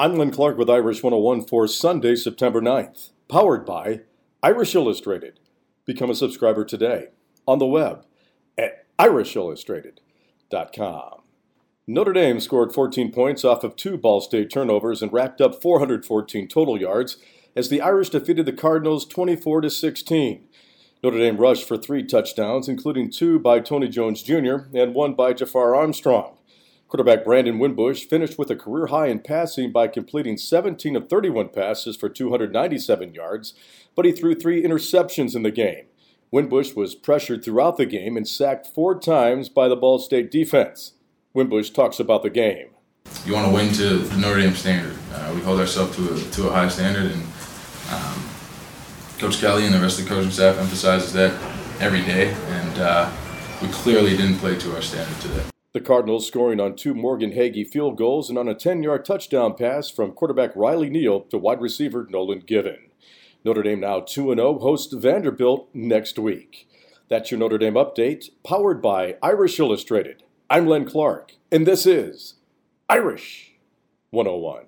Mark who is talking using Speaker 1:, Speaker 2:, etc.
Speaker 1: I'm Len Clark with Irish 101 for Sunday, September 9th. Powered by Irish Illustrated. Become a subscriber today on the web at irishillustrated.com. Notre Dame scored 14 points off of two Ball State turnovers and racked up 414 total yards as the Irish defeated the Cardinals 24 to 16. Notre Dame rushed for three touchdowns, including two by Tony Jones Jr. and one by Jafar Armstrong. Quarterback Brandon Wimbush finished with a career high in passing by completing 17 of 31 passes for 297 yards, but he threw three interceptions in the game. Wimbush was pressured throughout the game and sacked four times by the Ball State defense. Wimbush talks about the game.
Speaker 2: You want to win to the Notre Dame standard. Uh, we hold ourselves to a, to a high standard, and um, Coach Kelly and the rest of the coaching staff emphasizes that every day, and uh, we clearly didn't play to our standard today.
Speaker 1: The Cardinals scoring on two Morgan Hagee field goals and on a 10 yard touchdown pass from quarterback Riley Neal to wide receiver Nolan Givan. Notre Dame now 2 0 hosts Vanderbilt next week. That's your Notre Dame update, powered by Irish Illustrated. I'm Len Clark, and this is Irish 101.